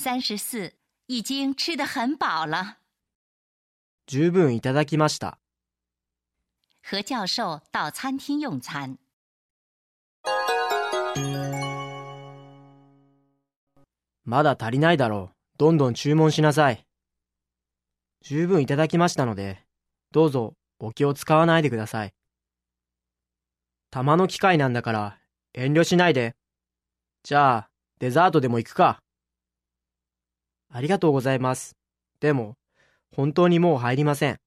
三十四，已经吃得很饱了。十分いただきました。和教授到餐厅用餐。まだ足りないだろう。どんどん注文しなさい。十分いただきましたので、どうぞお気を使わないでください。たまの機会なんだから遠慮しないで。じゃあ、デザートでも行くか。ありがとうございます。でも、本当にもう入りません。